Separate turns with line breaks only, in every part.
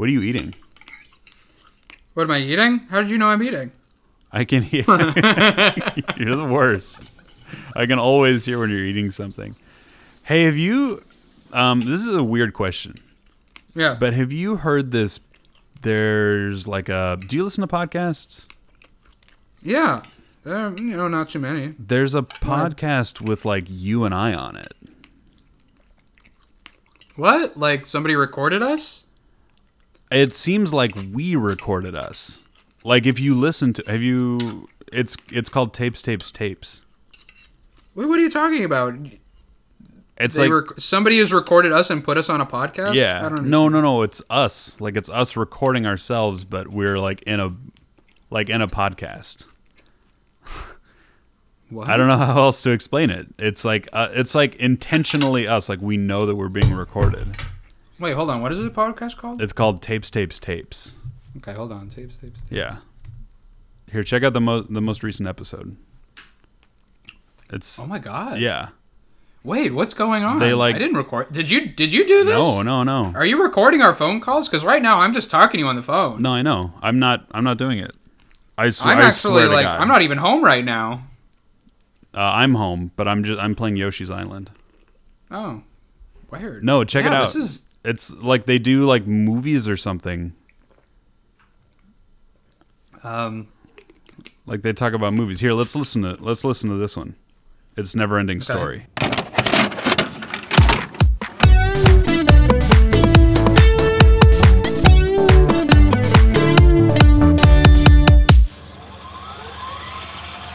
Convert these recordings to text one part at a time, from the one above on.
What are you eating?
What am I eating? How did you know I'm eating?
I can hear. you're the worst. I can always hear when you're eating something. Hey, have you? Um, this is a weird question,
Yeah.
but have you heard this? There's like a. Do you listen to podcasts?
yeah. Uh, you know, not too many.
There's a podcast with like you and I on it.
What? Like somebody recorded us?
It seems like we recorded us. Like if you listen to, have you? It's it's called tapes, tapes, tapes.
Wait, what are you talking about?
It's
They
like
rec- somebody has recorded us and put us on a podcast. I
yeah, no, no, no. It's us. Like it's us recording ourselves, but we're like in a like in a podcast.
What?
I don't know how else to explain it. It's like uh, it's like intentionally us. Like we know that we're being recorded.
Wait, hold on. What is the podcast called?
It's called tapes, tapes, tapes.
Okay, hold on. Tapes, tapes, tapes.
Yeah. Here, check out the most the most recent episode. It's
Oh my god.
yeah.
Wait, what's going on?
They, like-
I didn't record. Did you? Did you do this?
No, no, no.
Are you recording our phone calls? Because right now I'm just talking to you on the phone.
No, I know. I'm not. I'm not doing it. I, sw-
I'm
I
actually
swear to
like
God.
I'm not even home right now.
Uh, I'm home, but I'm just. I'm playing Yoshi's Island.
Oh, weird.
No, check it
Yeah,
out.
This is
It's like they do like movies or something.
um.
Like they talk about movies. Here, let's listen to. Let's listen to this one. It's never ending story.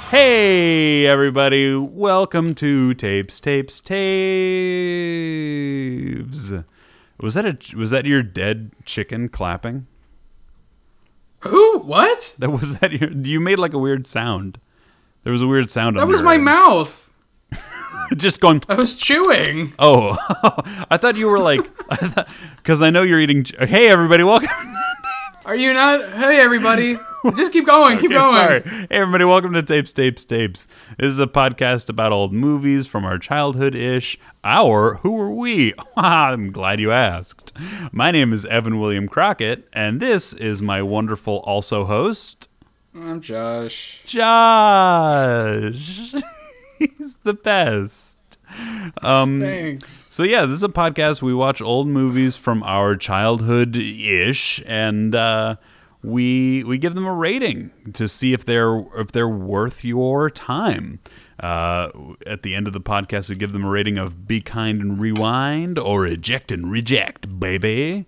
Hey everybody, welcome to Tapes Tapes Tapes. Was that a was that your dead chicken clapping?
Who? What?
That was that your you made like a weird sound. There was a weird sound
That was my
end.
mouth.
Just going
I was chewing.
Oh, I thought you were like, because I know you're eating. Hey, everybody, welcome.
Are you not? Hey, everybody. Just keep going. keep going.
Sorry. Hey, everybody, welcome to Tapes, Tapes, Tapes. This is a podcast about old movies from our childhood ish. Our Who Are We? I'm glad you asked. My name is Evan William Crockett, and this is my wonderful also host,
I'm Josh.
Josh. He's the best. Um,
Thanks.
So yeah, this is a podcast. We watch old movies from our childhood ish, and uh, we we give them a rating to see if they're if they're worth your time. Uh, at the end of the podcast, we give them a rating of "Be kind and rewind" or "Eject and reject," baby.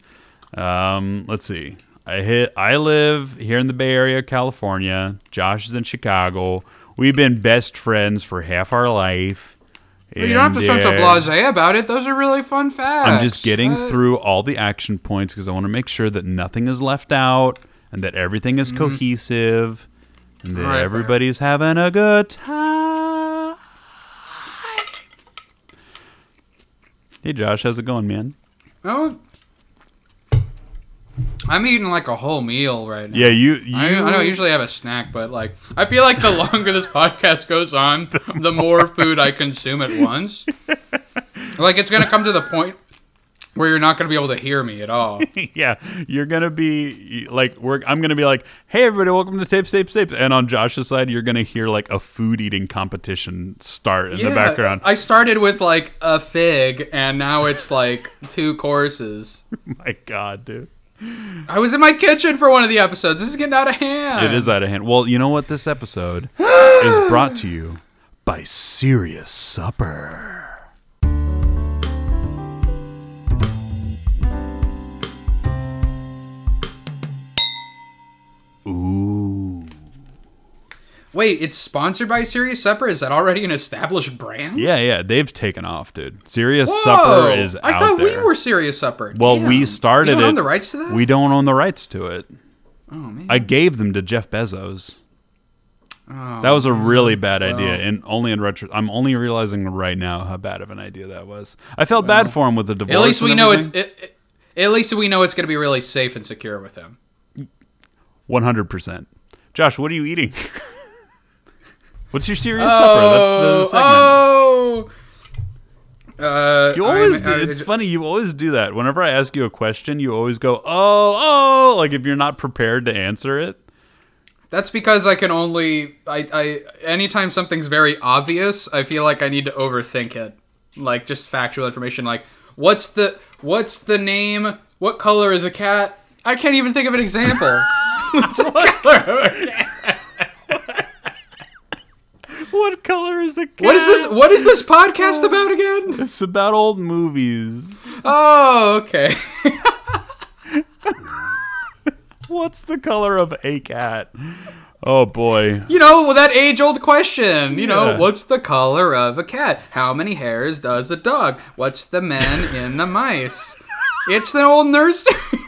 Um, let's see. I hit. I live here in the Bay Area, California. Josh is in Chicago. We've been best friends for half our life.
you don't have to sound so blasé about it. Those are really fun facts.
I'm just getting
Uh,
through all the action points because I want to make sure that nothing is left out and that everything is cohesive and that
Mm-hmm. Right
everybody's having a good time. Hey Josh, how's it going, man?
Oh, I'm eating like a whole meal right now.
Yeah, you. you
I, I don't usually have a snack, but like I feel like the longer this podcast goes on, the more food I consume at once. Like it's gonna come to the point where you're not gonna be able to hear me at all.
yeah, you're gonna be like, we're. I'm gonna be like, hey everybody, welcome to Tapes, Tapes, Tapes, and on Josh's side, you're gonna hear like a food eating competition start in the background.
I started with like a fig, and now it's like two courses.
Oh my God, dude.
I was in my kitchen for one of the episodes. This is getting out of hand.
It is out of hand. Well, you know what? This episode is brought to you by Serious Supper.
Wait, it's sponsored by Serious Supper. Is that already an established brand?
Yeah, yeah, they've taken off, dude. Serious
Whoa!
Supper is
I
out
thought
there.
we were Serious Supper.
well, we started
you don't
it.
own the rights to that.
We don't own the rights to it.
oh man.
I gave them to Jeff Bezos.
Oh,
That was a really bad
well.
idea, and only in retro, I'm only realizing right now how bad of an idea that was. I felt bad for him with the divorce.
At least we know it's. It, it- at least we know it's going to be really safe and secure with him.
One hundred percent. Josh, what are you eating? What's your serious supper? That's the segment.
oh, Uh,
You always
I'm-
do.
uh,
It's funny. You always do that. Whenever I ask you a question, you always go, "Oh, oh!" Like if you're not prepared to answer it.
That's because I can only I, I anytime something's very obvious, I feel like I need to overthink it. Like just factual information like what's the what's the name? What color is a cat? I can't even think of an example. What's the color of a cat?
What color is the cat?
What is this what is this podcast oh. about again?
It's about old movies.
Oh, okay.
What's the color of a cat? Oh boy.
You know, that age old question. You know, what's the color of a cat? How many hairs does a dog? What's the man in the mice? It's the old nursery.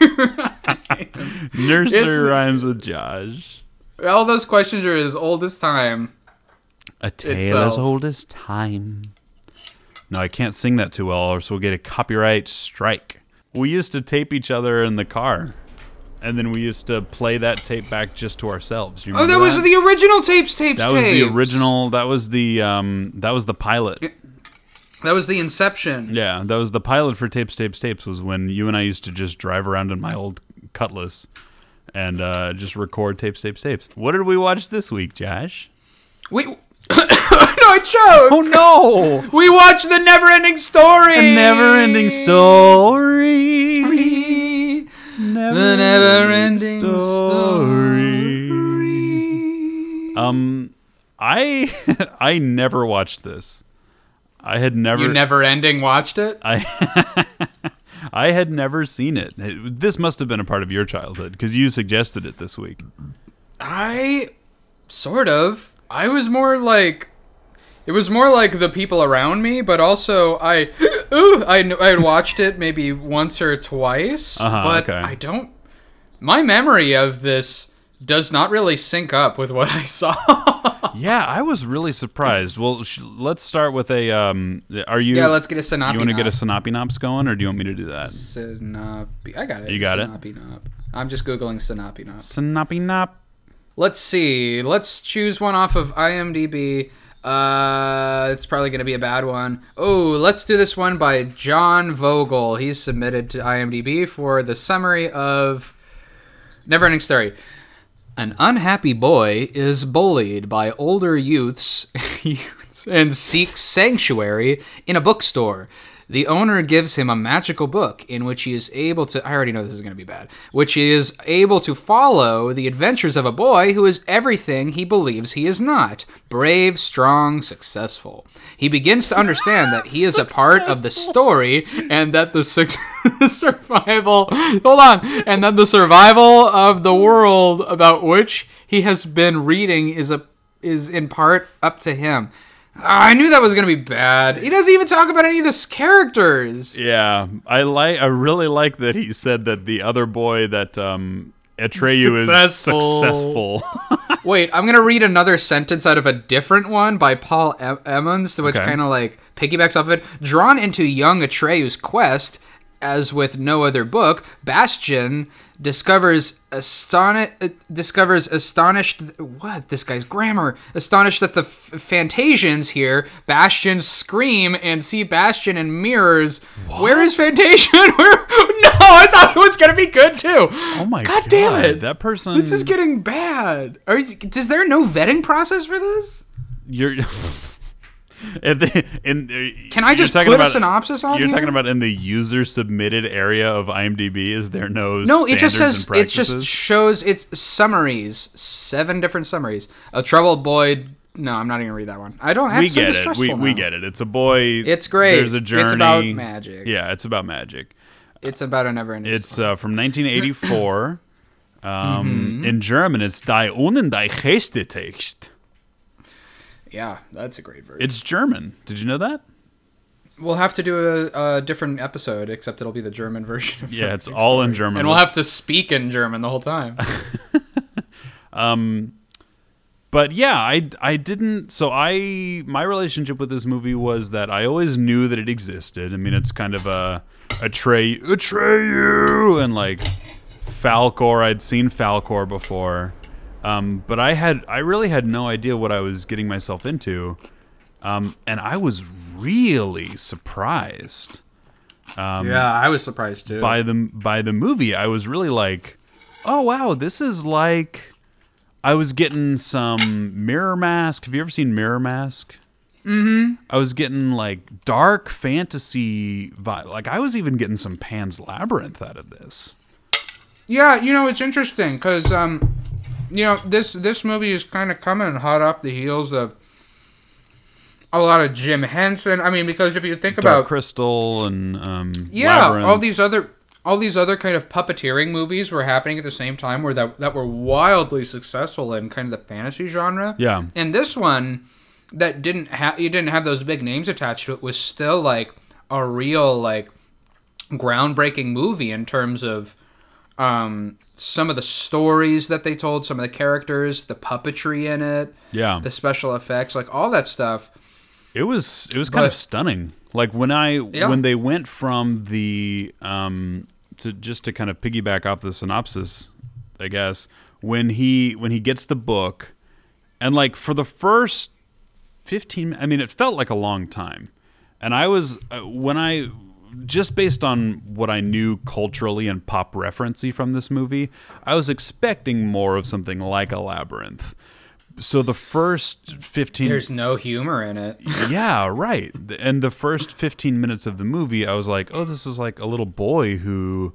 Nursery
It's-
rhymes with Josh.
All those questions are as old as time.
A tale
Itself.
as old as time. No, I can't sing that too well, or else we'll get a copyright strike. We used to tape each other in the car, and then we used to play that tape back just to ourselves. You
Oh, that
remember
was the original tapes, tapes,
that was the original. That was the um. That was the pilot.
That was the inception.
Yeah, that was the pilot for tapes, tapes, tapes. Was when you and I used to just drive around in my old Cutlass and uh, just record tapes, tapes, tapes. What did we watch this week, Josh?
We no, I choked.
Oh no!
We watched the never-ending story.
A never-ending story. Never
The never-ending
story. Um, I I never watched this. I had never.
You never-ending watched it?
I I had never seen. It- This must have been a part of your childhood because you suggested it this week.
I sort of. I was more like it was more like the people around me, but also I ooh, I I had watched it maybe once or twice,
Uh-huh,
but
okay.
I don't my memory of this does not really sync up with what I saw.
Yeah, I was really surprised. Well, sh- let's start with a. Um, are you?
yeah, let's get a synopsis.
You want to get a synopinops going, or do you want me to do that?
Synopi- I got it.
You got it?
Synopinop. I'm just googling synopinop.
Synopinop.
Let's see. Let's choose one off of IMDb. Uh, it's probably going to be a bad one. Oh, let's do this one by John Vogel. He's submitted to IMDb for the summary of Neverending Story. An unhappy boy is bullied by older youths and seeks sanctuary in a bookstore. The owner gives him a magical book in which he is able to. I already know this is going to be bad. Which he is able to follow the adventures of a boy who is everything he believes he is not brave, strong, successful. He begins to understand that he is a part of the story and that the suc- survival. Hold on. And that the survival of the world about which he has been reading is a is in part up to him. Ah, I knew that was gonna be bad. He doesn't even talk about any of the characters.
Yeah, I like. I really like that he said that the other boy that um Atreyu
Successful.
is successful.
Wait, I'm gonna read another sentence out of a different one by Paul em- Emmons, which
Okay.
kind of like piggybacks off of it. Drawn into young Atreyu's quest, as with no other book, Bastian discovers astonish uh, discovers astonished what this guy's grammar astonished that the F- Fantasians here Bastian scream and see Bastian in mirrors. Where is Fantasian? Where? No, I thought it was gonna be good too.
oh my
God
god!
damn it.
That person.
This is getting bad. Are you, is there no vetting process for this?
You're. And the, in, uh,
Can I just put a
about-
synopsis on it?
You're
here?
talking about in the user submitted area of IMDb. Is there no?
No, it just says it just shows it's summaries, seven different summaries. A troubled boy. No, I'm not even gonna read that one. I don't have
we get it. We, we get it. It's a boy.
It's great.
There's a journey.
It's about magic.
Yeah, it's about magic.
It's about a never ending.
It's uh, from 1984. Um,
Mm-hmm.
In German, it's Die Unendei Geestetext.
Yeah, that's a great version.
It's German. Did you know that?
we'll have to do a, a different episode, except it'll be the German version. Of
Yeah, it's all in German.
and we'll have to speak in German the whole time.
um, but yeah, I I didn't. So I my relationship with this movie was that I always knew that it existed. I mean, it's kind of a a Trey Atreyu and like Falkor. I'd seen Falkor before, um, but I had I really had no idea what I was getting myself into. um, and I was really surprised Um,
yeah, I was surprised too.
by the by the movie. I was really like, oh wow, this is like. I was getting some Mirror Mask. Have you ever seen Mirror Mask? Mm-hmm. I was getting like dark fantasy vibe. Like I was even getting some Pan's Labyrinth out of this.
Yeah, you know it's interesting because um, you know this this movie is kind of coming hot off the heels of a lot of Jim Henson. I mean, because if you think
Dark
about
Crystal and um,
yeah,
Labyrinth.
all these other all these other kind of puppeteering movies were happening at the same time, where that that were wildly successful in kind of the fantasy genre.
Yeah.
and this one that didn't have you didn't have those big names attached to it was still like a real like groundbreaking movie in terms of um, some of the stories that they told, some of the characters, the puppetry in it,
yeah,
the special effects, like all that stuff.
It was it was kind of stunning. Like when I
Yeah.
when they went from the um to just to kind of piggyback off the synopsis, I guess when he when he gets the book, and like for the first fifteen, I mean, it felt like a long time, and I was uh, when I just based on what I knew culturally and pop referencey from this movie, I was expecting more of something like a labyrinth. So the first fifteen
There's no humor in it.
yeah, right. And the first 15 minutes of the movie, I was like, "Oh, this is like a little boy who,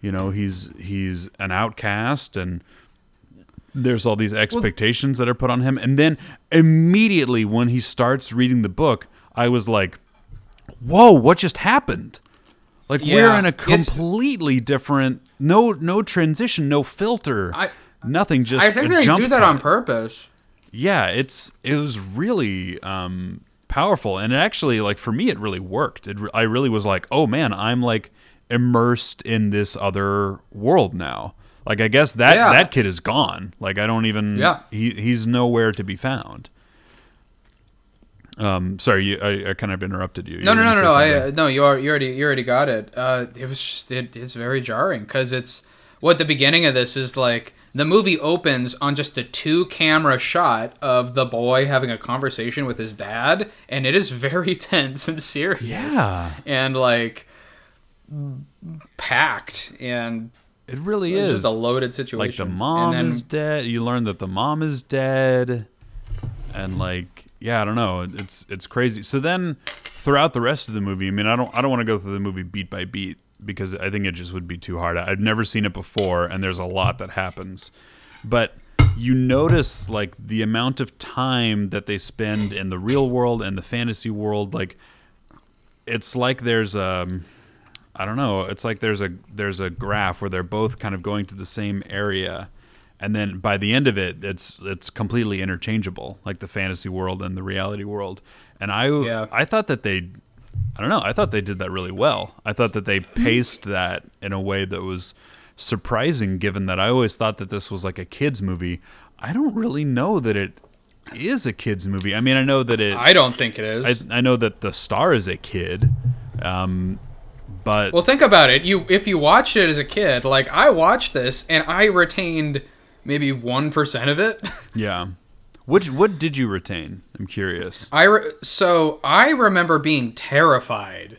you know, he's he's an outcast and there's all these expectations that are put on him." And then immediately when he starts reading the book, I was like, "Whoa, what just happened?" Like we're in a completely different no no transition, no filter.
I-
Nothing just
I think they do that on purpose.
yeah it's it was really um powerful and it actually like for me it really worked it, i really was like oh man i'm like immersed in this other world now like i guess that
Yeah.
that kid is gone like i don't even
Yeah.
he he's nowhere to be found um sorry you, I, I kind of interrupted you
No,
You
no, no, no, no. I, uh, no, you are, you already, you already got it. Uh, it was just, it, it's very jarring because it's what the beginning of this is like. The movie opens on just a two camera shot of the boy having a conversation with his dad, and it is very tense and serious.
Yeah.
and like packed, and
it really
it's
is
just a loaded situation.
like the mom
and then,
is dead you learn that the mom is dead and like yeah i don't know. It's it's crazy. So then throughout the rest of the movie i mean i don't i don't want to go through the movie beat by beat because i think it just would be too hard. I've never seen it before and there's a lot that happens. But you notice like the amount of time that they spend in the real world and the fantasy world like it's like there's a I don't know. It's like there's a there's a graph where they're both kind of going to the same area, and then by the end of it, it's it's completely interchangeable, like the fantasy world and the reality world. And I
Yeah.
I thought that they, I don't know. I thought they did that really well. I thought that they paced that in a way that was surprising, given that I always thought that this was like a kids movie. I don't really know that it is a kids movie. I mean, I know that it.
I don't think it is.
I, I know that the star is a kid, um, but
Well, think about it. You if you watched it as a kid, like I watched this and I retained maybe one percent of it.
yeah. Which what did you retain? I'm curious.
I re- so I remember being terrified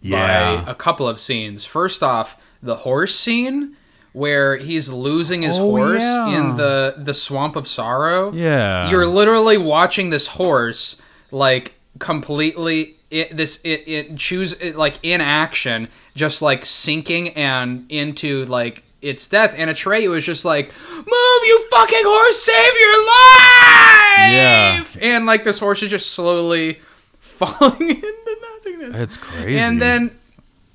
Yeah.
by a couple of scenes. First off, the horse scene where he's losing his
Oh,
horse
yeah.
in the the swamp of sorrow.
Yeah.
You're literally watching this horse like completely it, this it it choose it, like in action just like sinking and into like its death and Atreyu was just like move you fucking horse save your life
Yeah.
and like this horse is just slowly falling into nothingness
That's crazy.
and then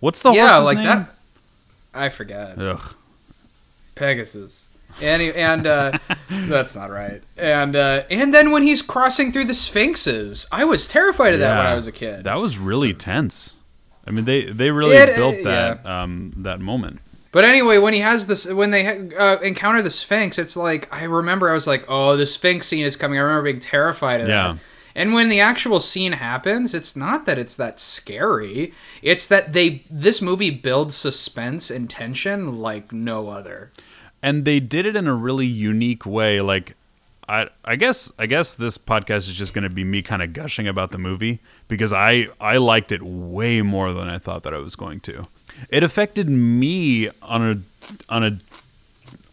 what's the horse?
yeah
horse's
like
name?
that I forgot
Ugh.
Pegasus. And he, and uh, that's not right. And uh, and then when he's crossing through the sphinxes, I was terrified of that when I was a kid.
That was really tense. I mean, they they really
It-
built
uh,
that um that moment.
But anyway, when he has this, when they uh, encounter the Sphinx, it's like I remember I was like, "Oh, the Sphinx scene is coming." I remember being terrified of
Yeah.
that. And when the actual scene happens, it's not that it's that scary. It's that they this movie builds suspense and tension like no other.
and they did it in a really unique way like I I guess I guess this podcast is just going to be me kind of gushing about the movie because I I liked it way more than I thought that I was going to. It affected me on a on a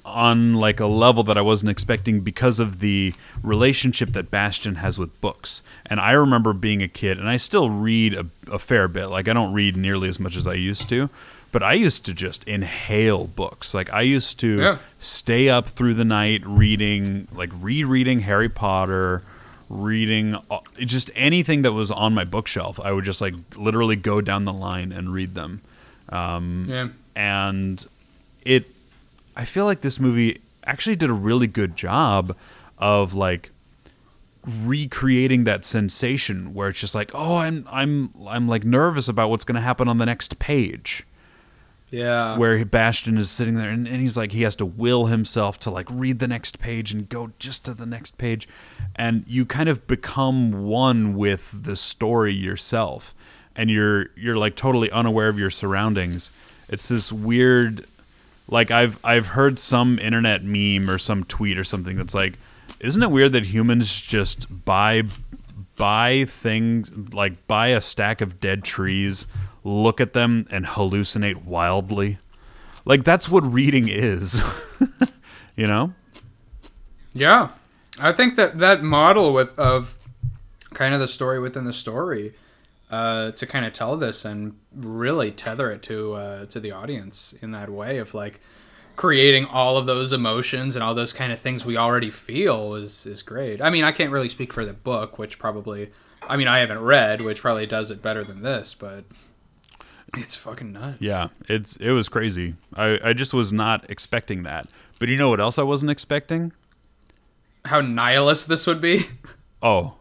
on like a level that I wasn't expecting because of the relationship that Bastian has with books. And I remember being a kid, and I still read a, a fair bit. Like I don't read nearly as much as I used to, but I used to just inhale books. Like I used to
Yeah.
stay up through the night reading, like rereading Harry Potter, reading uh, just anything that was on my bookshelf. I would just like literally go down the line and read them Um,
yeah.
and it i feel like this movie actually did a really good job of like recreating that sensation where it's just like oh i'm i'm i'm like nervous about what's going to happen on the next page
Yeah.
where Bastian is sitting there and, and he's like he has to will himself to like read the next page and go just to the next page and you kind of become one with the story yourself and you're you're like totally unaware of your surroundings it's this weird like I've I've heard some internet meme or some tweet or something that's like isn't it weird that humans just buy buy things like buy a stack of dead trees, look at them and hallucinate wildly? Like that's what reading is. you know?
Yeah, I think that that model with of kind of the story within the story uh, to kind of tell this and really tether it to uh, to the audience in that way of like creating all of those emotions and all those kind of things we already feel is is great. I mean, I can't really speak for the book, which probably, I mean, I haven't read, which probably does it better than this, but it's fucking nuts.
Yeah, it's it was crazy. I, I just was not expecting that. But you know what else I wasn't expecting?
how nihilist this would be.
Oh.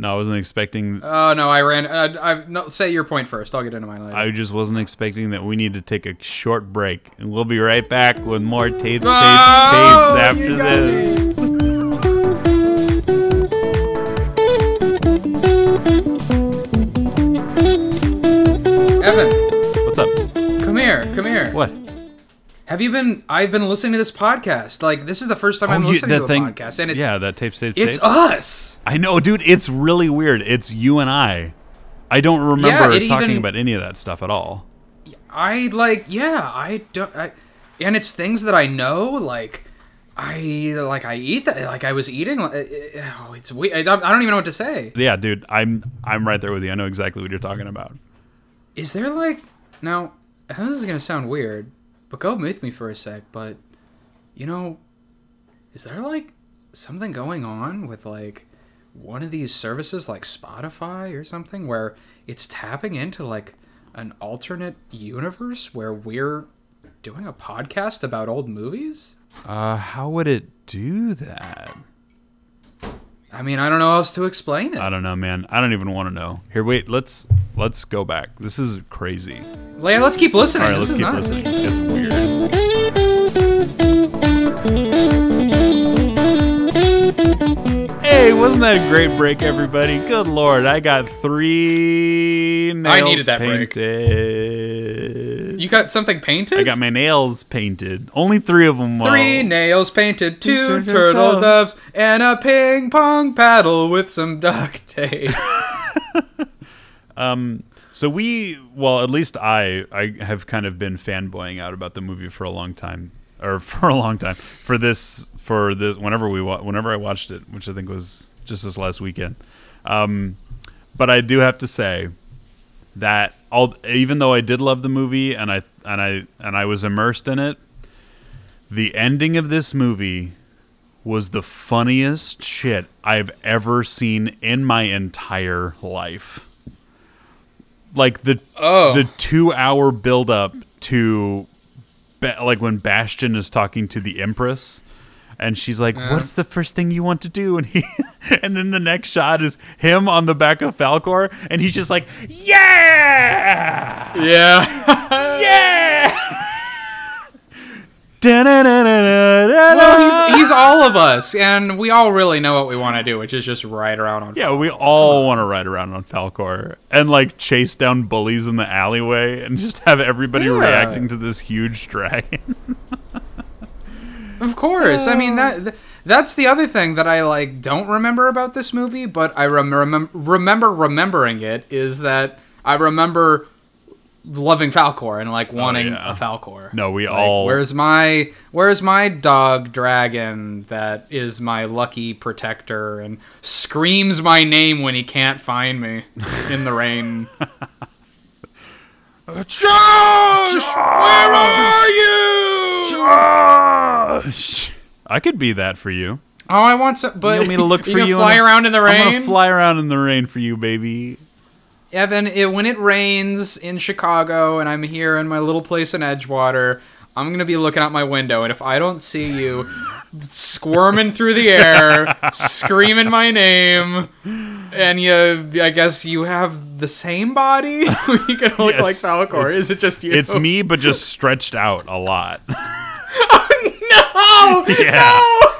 No, I wasn't expecting
Oh no, I ran. Uh, I no. Say your point first. I'll get into mine later.
I just wasn't expecting that we need to take a short break. And we'll be right back with more tapes, tapes,
Oh,
tapes after this.
Have you been? I've been listening to this podcast. Like this is the first time oh, I'm
you-
listening to a
thing-
podcast, and it's
yeah, that tape tapes,
it's
tapes.
us.
I know, dude. It's really weird. It's you and I. I don't remember
it
talking
even-
about any of that stuff at all.
I like, yeah, I don't, I, and it's things that I know, like. I like I eat that like I was eating. like, Oh, it's weird. I don't I don't even know what to say.
Yeah, dude. I'm I'm right there with you. I know exactly what you're talking about.
Is there like now? This is gonna sound weird, but go with me for a sec. But you know, is there like something going on with like one of these services, like Spotify or something, where it's tapping into like an alternate universe where we're doing a podcast about old movies?
Uh, how would it do that?
I mean, I don't know how else to explain it.
I don't know, man. I don't even want to know. Here, wait. Let's let's go back. This is crazy.
Like, let's keep listening.
All right,
this
let's keep
nuts.
listening. It's weird. Hey, wasn't that a great break, everybody? Good lord, I got three nails
I needed that break.
painted.
You got something painted?
I got my nails painted. Only three of them.
Three nails painted, two
turtle
turtle
doves.
doves, and a ping pong paddle with some duct tape.
So we, well, at least I, I have kind of been fanboying out about the movie for a long time, or for a long time. For this, for this, whenever we, whenever I watched it, which I think was just this last weekend. Um, but I do have to say that all, even though I did love the movie and I and I and I was immersed in it, the ending of this movie was the funniest shit I've ever seen in my entire life. Like the
Oh.
the two hour build up to like when Bastian is talking to the Empress and she's like, "What's the first thing you want to do?" And he, and then the next shot is him on the back of Falkor, and he's just like, "Yeah,
yeah.
yeah."
Well, he's, he's all of us, and we all really know what we want to do, which is just ride around on.
yeah, we all want to ride around on Falkor and like chase down bullies in the alleyway and just have everybody
Yeah.
reacting to this huge dragon.
Of course. I mean that th- That's the other thing that I like don't remember about this movie, but I rem- remem- remember remembering it is that I remember loving Falkor and like oh, wanting
Oh, yeah.
a Falkor.
No, we
Like,
all.
Where's my Where's my dog dragon that is my lucky protector and screams my name when he can't find me in the rain? Josh, where are you?
Josh! I could be that for you.
Oh, I want some. But
You want me to look for
you?
you?
Gonna fly around in the rain.
I'm gonna fly around in the rain for you, baby.
Evan, it, when it rains in Chicago and I'm here in my little place in Edgewater, I'm gonna be looking out my window, and if I don't see you squirming through the air, screaming my name, and you, I guess you have the same body, you can look
Yes.
like Falkor. Is it just you?
It's me, but just stretched out a lot.
oh No,
Yeah.
no.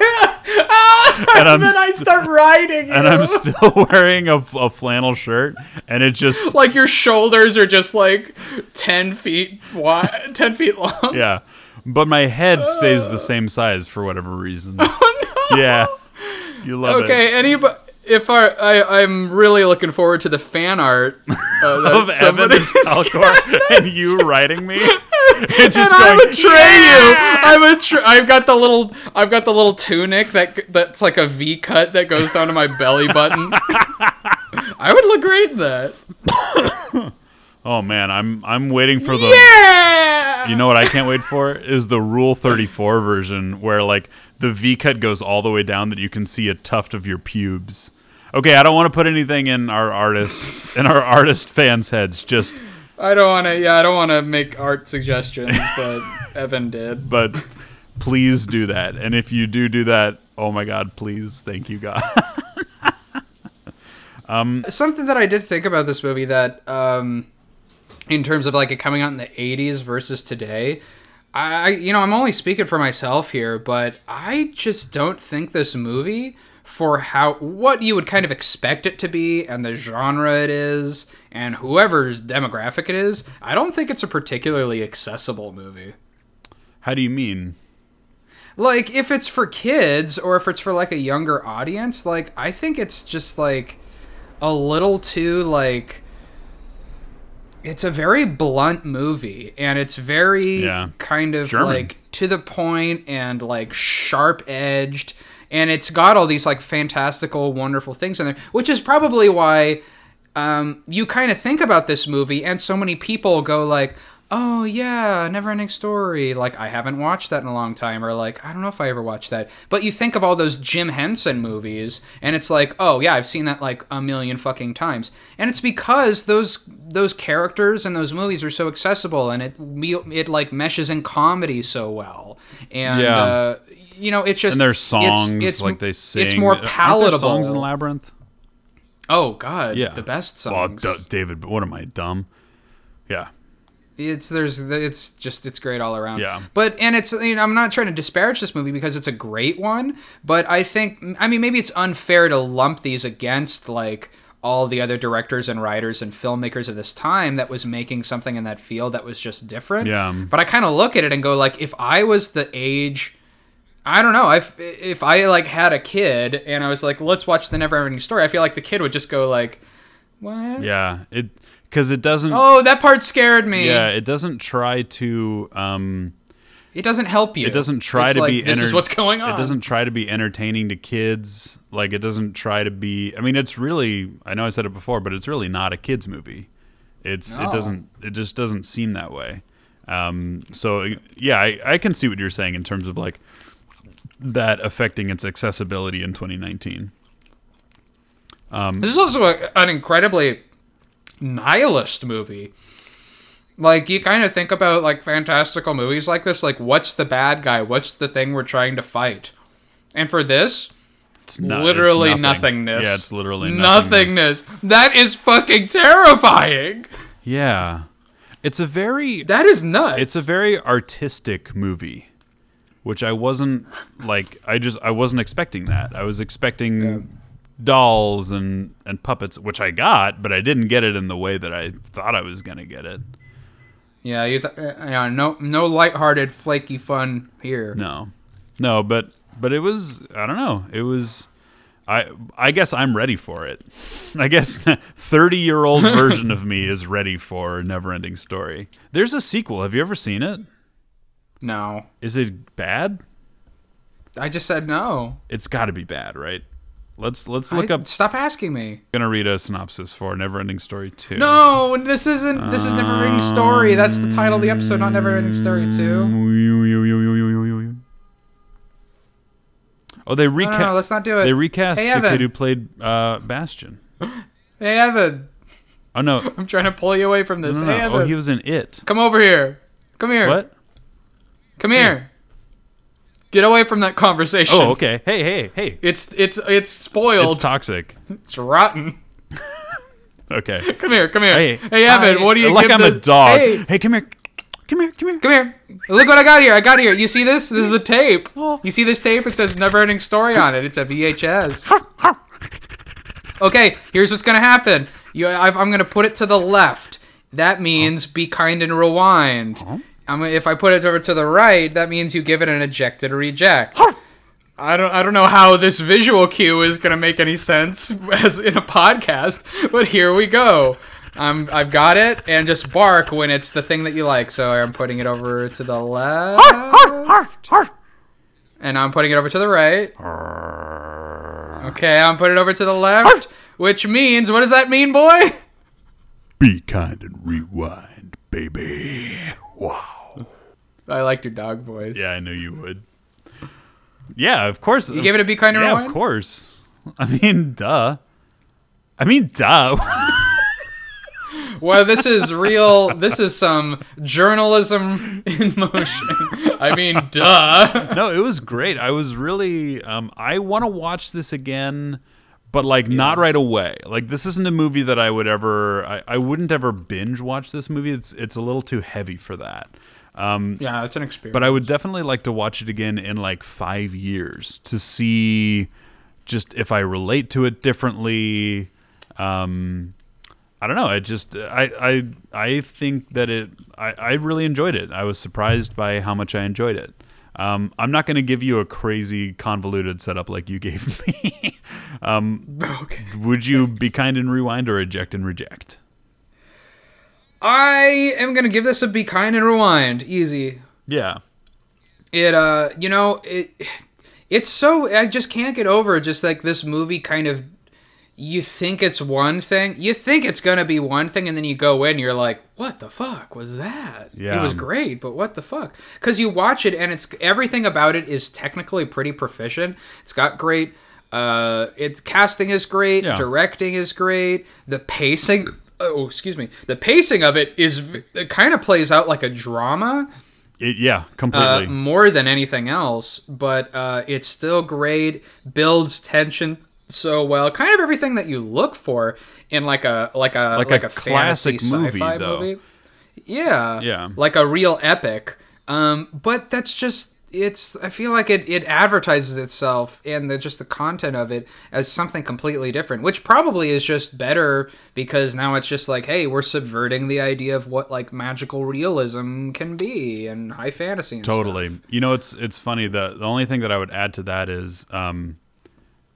And I'm
then I start riding you.
and I'm still wearing a, a flannel shirt, and it just
like your shoulders are just like ten feet wide, ten feet long.
yeah. But my head stays the same size for whatever reason. Yeah, you love it.
Okay, anybody. if I, I I'm really looking forward to the fan art uh,
Of Evan Falkor and you writing me,
and
just
I
going,
betray you. I betray. I've got the little. I've got the little tunic that that's like a V cut that goes down to my belly button. I would look great in that.
Oh man, I'm I'm waiting for the.
Yeah.
You know what I can't wait for is the Rule 34 version where like the V cut goes all the way down that you can see a tuft of your pubes. Okay, I don't want to put anything in our artists in our artist fans' heads. Just
I don't want to. Yeah, I don't want to make art suggestions, but Evan did.
but please do that. And if you do do that, oh my God, please, thank you, God.
Something that I did think about this movie that, um, in terms of like it coming out in the '80s versus today, I you know I'm only speaking for myself here, but I just don't think this movie for how what you would kind of expect it to be and the genre it is and whoever's demographic it is, I don't think it's a particularly accessible movie.
How do you mean?
like if it's for kids or if it's for like a younger audience like i think it's just like a little too like it's a very blunt movie and it's very
Yeah.
kind of
German.
like to the point and like sharp edged and it's got all these like fantastical wonderful things in there which is probably why um, you kind of think about this movie and so many people go like oh yeah never ending story. Like i haven't watched that in a long time or like i don't know if i ever watched that. But you think of all those jim henson movies and it's like oh yeah i've seen that like a million fucking times. And it's because those those characters and those movies are so accessible and it it like meshes in comedy so well. And
Yeah.
uh, you know it's just
And there's songs
it's,
like they sing.
it's more palatable
songs in Labyrinth.
oh god
Yeah,
the best
Well,
songs
D- David, what am I dumb? Yeah,
it's there's it's just it's great all around
Yeah.
but and it's you know i'm not trying to disparage this movie because it's a great one but i think i mean maybe it's unfair to lump these against like all the other directors and writers and filmmakers of this time that was making something in that field that was just different
Yeah.
but i kind of look at it and go like if i was the age I don't know. If if I like had a kid and I was like, let's watch the Never Ending Story, I feel like the kid would just go like, what?
yeah. It because it doesn't.
Oh, that part scared me.
Yeah, it doesn't try to. Um,
It doesn't help you.
it doesn't try
It's
to
like,
be.
This is what's going on.
It doesn't try to be entertaining to kids. Like it doesn't try to be. I mean, it's really. I know I said it before, but it's really not a kids movie. It's
No.
it doesn't. It just doesn't seem that way. Um, so yeah, I, I can see what you're saying in terms of like that affecting its accessibility in 2019.
Um, this is also a, an incredibly nihilist movie. Like you kind of think about like fantastical movies like this, like what's the bad guy? What's the thing we're trying to fight? And for this,
It's not- it's
literally
nothing.
nothingness.
Yeah, it's literally nothingness.
nothingness. That is fucking terrifying.
Yeah, it's a very
That is nuts.
it's a very artistic movie which i wasn't like i just i wasn't expecting that i was expecting dolls and and puppets which i got but i didn't get it in the way that i thought i was gonna get it
yeah. You th- uh, yeah. No, no lighthearted, flaky fun here.
no no but but it was I don't know. It was I I guess I'm ready for it. I guess 30 year old version of me is ready for Neverending Story. There's a sequel. Have you ever seen it?
No.
Is it bad?
I just said no.
It's got to be bad, right? Let's let's look
I-
up.
Stop asking me.
I'm gonna read a synopsis for Neverending Story 2.
No, this isn't. This is Never Ending Story. That's the title of the episode, not Never Ending Story 2.
Oh, they recast.
no, no, let's not do it.
they recast
Hey,
the kid who played uh, Bastian.
Hey, Evan.
Oh no,
I'm trying to pull you away from this.
no, no,
Hey. Evan.
Oh, he was in It.
Come over here. Come here.
What?
Come here. Get away from that conversation.
Oh, okay. Hey, hey, hey.
It's it's it's spoiled.
It's toxic.
It's rotten.
Okay.
Come here. Come here.
Hey,
hey, Evan. What do you
like? I'm
the-
a dog.
Hey,
Hey, come here. Come here. Come here.
Come here. Look what I got here. I got here. You see this? This is a tape.
Oh.
You see this tape? It says Never Ending Story on it. It's a VHS. Okay, here's what's gonna happen. You, I've, I'm gonna put it to the left. That means be kind and rewind. Uh-huh. I'm, if I put it over to the right, that means you give it an ejected reject. I don't, I don't know how this visual cue is gonna make any sense as in a podcast, but here we go. I'm, I've got it, and just bark when it's the thing that you like. So I'm putting it over to the left, and I'm putting it over to the right. Okay, I'm putting it over to the left, which means, what does that mean, boy?
Be kind and rewind, baby. Wow.
I liked your dog voice.
Yeah, I knew you would. Yeah, of course.
You gave it a be kind
Yeah,
rewind?
of course. I mean, duh. I mean, duh.
Well, this is real. This is some journalism in motion. I mean, duh.
no, it was great. I was really. Um, I want to watch this again, but like not right away. Like this isn't a movie that I would ever. I, I wouldn't ever binge watch this movie. It's it's a little too heavy for that. Um,
Yeah, it's an experience.
but I would definitely like to watch it again in like five years to see just if I relate to it differently. Um, I don't know. I just I I I think that it. I, I really enjoyed it. I was surprised by how much I enjoyed it. Um, I'm not going to give you a crazy convoluted setup like you gave me. um,
okay.
would you be kind and rewind or eject and reject?
I am gonna give this a be kind and rewind. Easy.
Yeah.
It uh, you know it. It's so I just can't get over just like this movie kind of. You think it's one thing. You think it's gonna be one thing, and then you go in, you're like, "What the fuck was that?"
Yeah.
It was great, but what the fuck? Because you watch it, and it's everything about it is technically pretty proficient. It's got great. Uh, its casting is great.
Yeah.
Directing is great. The pacing. Oh, excuse me. The pacing of it is it kind of plays out like a drama
It, yeah.
uh,
Completely.
more than anything else, but uh, it's still great. Builds tension so well. Kind of everything that you look for in like a like a
Like
like,
a
a,
classic movie,
sci-fi
though.
movie. Yeah,
Yeah.
like a real epic. Um, but that's just it's. I feel like it it advertises itself and the just the content of it as something completely different, which probably is just better because now it's just like, hey, we're subverting the idea of what like magical realism can be and high fantasy. And
Totally.
stuff.
You know, it's it's funny. The the only thing that I would add to that is um,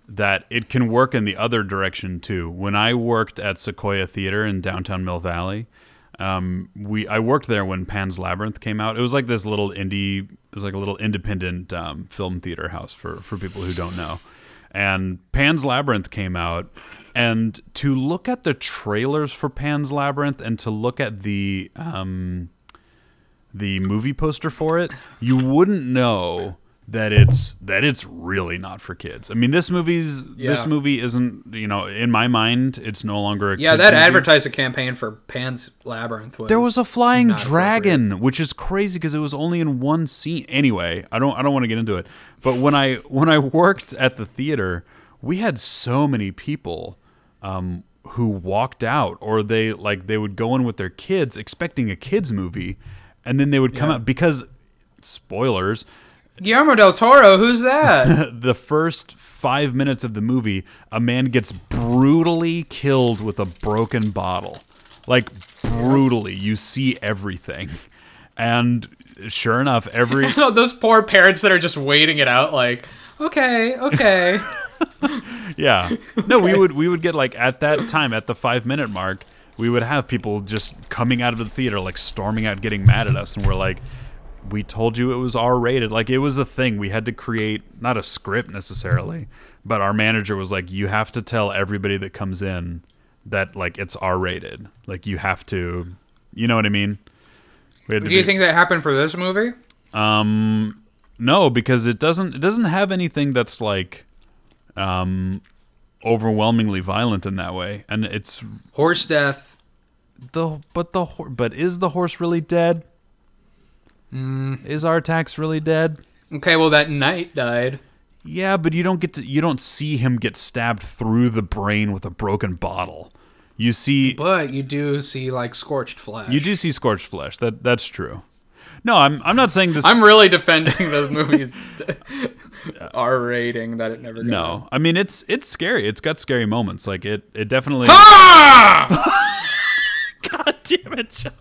that it can work in the other direction too. When I worked at Sequoia Theater in downtown Mill Valley, um, we I worked there when Pan's Labyrinth came out. It was like this little indie, was like a little independent um, film theater house for for people who don't know. And Pan's Labyrinth came out, and to look at the trailers for Pan's Labyrinth and to look at the um, the movie poster for it, you wouldn't know that it's that it's really not for kids. I mean, this movie's this movie isn't you know in my mind it's no longer a
Yeah, that
movie.
a campaign for Pan's Labyrinth was
There was a flying dragon, which is crazy because it was only in one scene. Anyway, I don't I don't want to get into it. But when I when I worked at the theater, we had so many people um, who walked out, or they like they would go in with their kids expecting a kids movie, and then they would come
Yeah.
out because spoilers.
Guillermo del Toro. Who's that?
The first five minutes of the movie, a man gets brutally killed with a broken bottle. Like brutally, you see everything, and sure enough, every
those poor parents that are just waiting it out, like, Okay, okay.
Yeah. No, we would we would get like at that time at the five minute mark, we would have people just coming out of the theater like storming out, getting mad at us, and we're like, we told you it was R rated. Like it was a thing. We had to create not a script necessarily, but our manager was like, you have to tell everybody that comes in that like it's R rated. Like you have to, you know what I mean? We had to
Do you
be-
think that happened for this movie?
um, no, because it doesn't. It doesn't have anything that's like, um, overwhelmingly violent in that way. And it's
Horse death.
the but the but is the horse really dead? Is Artax really dead?
Okay, well that knight died.
Yeah, but you don't get to. You don't see him get stabbed through the brain with a broken bottle. You see,
But you do see like scorched flesh.
you do see scorched flesh. That that's true. No, I'm I'm not saying this.
I'm really defending the movie's R rating that it never got.
no, I mean it's it's scary. It's got scary moments. Like it it definitely.
Ah!
God damn it, John.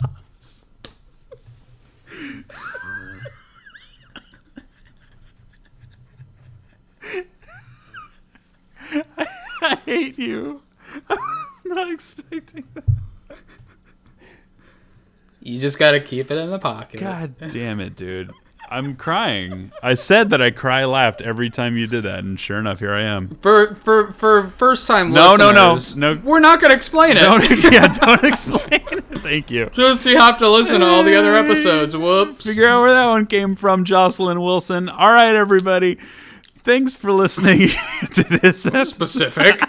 I hate you. I was not expecting that.
You just gotta keep it in the pocket.
God damn it, dude. I'm crying. I said that I cry laughed every time you did that, and sure enough, here I am.
For for for first time
No, no, no, no.
We're not gonna explain it.
Don't yeah, don't explain. it. Thank you.
Just you have to listen to all the other episodes. Whoops.
Figure out where that one came from, Jocelyn Wilson. All right, everybody. Thanks for listening to this. ep-
Specific.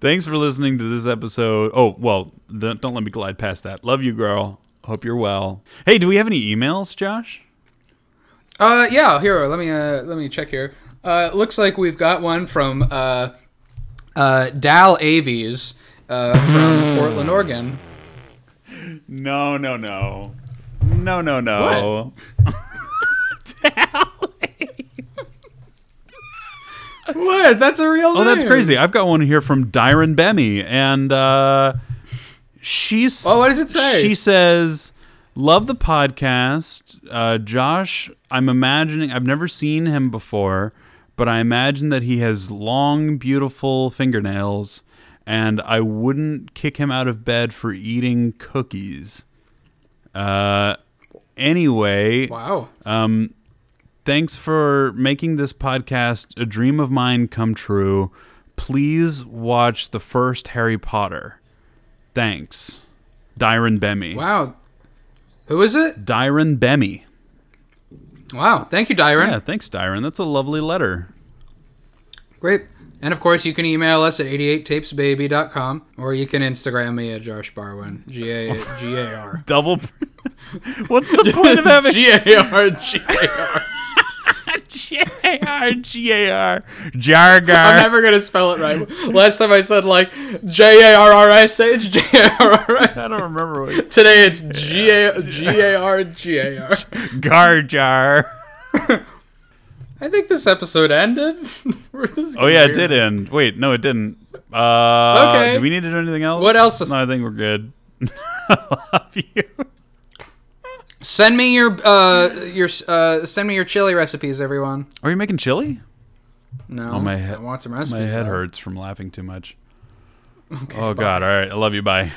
Thanks for listening to this episode. Oh, well, don't let me glide past that. Love you, girl. Hope you're well. Hey, do we have any emails, Josh?
Uh, yeah. Here, let me uh, let me check here. Uh, looks like we've got one from uh, uh, Dal Avies uh, from Portland, Oregon.
No, no, no. No, no, no.
What? That's a real
Oh, that's crazy. I've got one here from Dyron Bemmy, and uh, she's.
Oh, what does it say?
She says, "Love the podcast, uh, Josh. I'm imagining. I've never seen him before, but I imagine that he has long, beautiful fingernails, and I wouldn't kick him out of bed for eating cookies." Uh, anyway,
Wow.
um, thanks for making this podcast a dream of mine come true. Please watch the first Harry Potter. Thanks. Dyron Bemmy.
Wow. Who is it?
Dyron Bemmy.
Wow. Thank you, Dyron.
Yeah, thanks, Dyron. That's a lovely letter.
Great. And of course, you can email us at 88tapesbaby.com or you can Instagram me at Josh Barwin. G A G A R.
Double. What's the point of having
G A R G A R.
G A R G A R Jargar?
I'm never going to spell it right. Last time I said like J A R R S H J A R R
I
S.
don't remember what.
Today it's G A G A R G A R.
Garjar.
I think this episode ended. This
Oh yeah, it did end. Wait, no, it didn't. Uh,
Okay.
Do we need to do anything else?
What else is-
No, I think we're good. I love you.
Send me your uh your uh send me your chili recipes, everyone.
Are you making chili?
No,
Oh, my head-
I want some recipes.
My head
though.
hurts from laughing too much. oh God! All right, I love you. Bye.